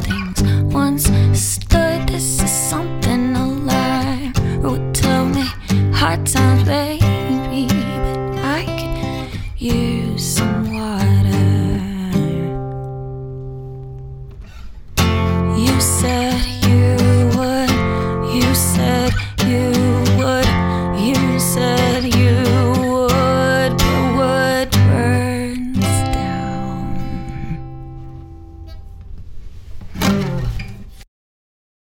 things once stood. This is something a lie would tell me. Hard times, baby, but I could use some water. You said.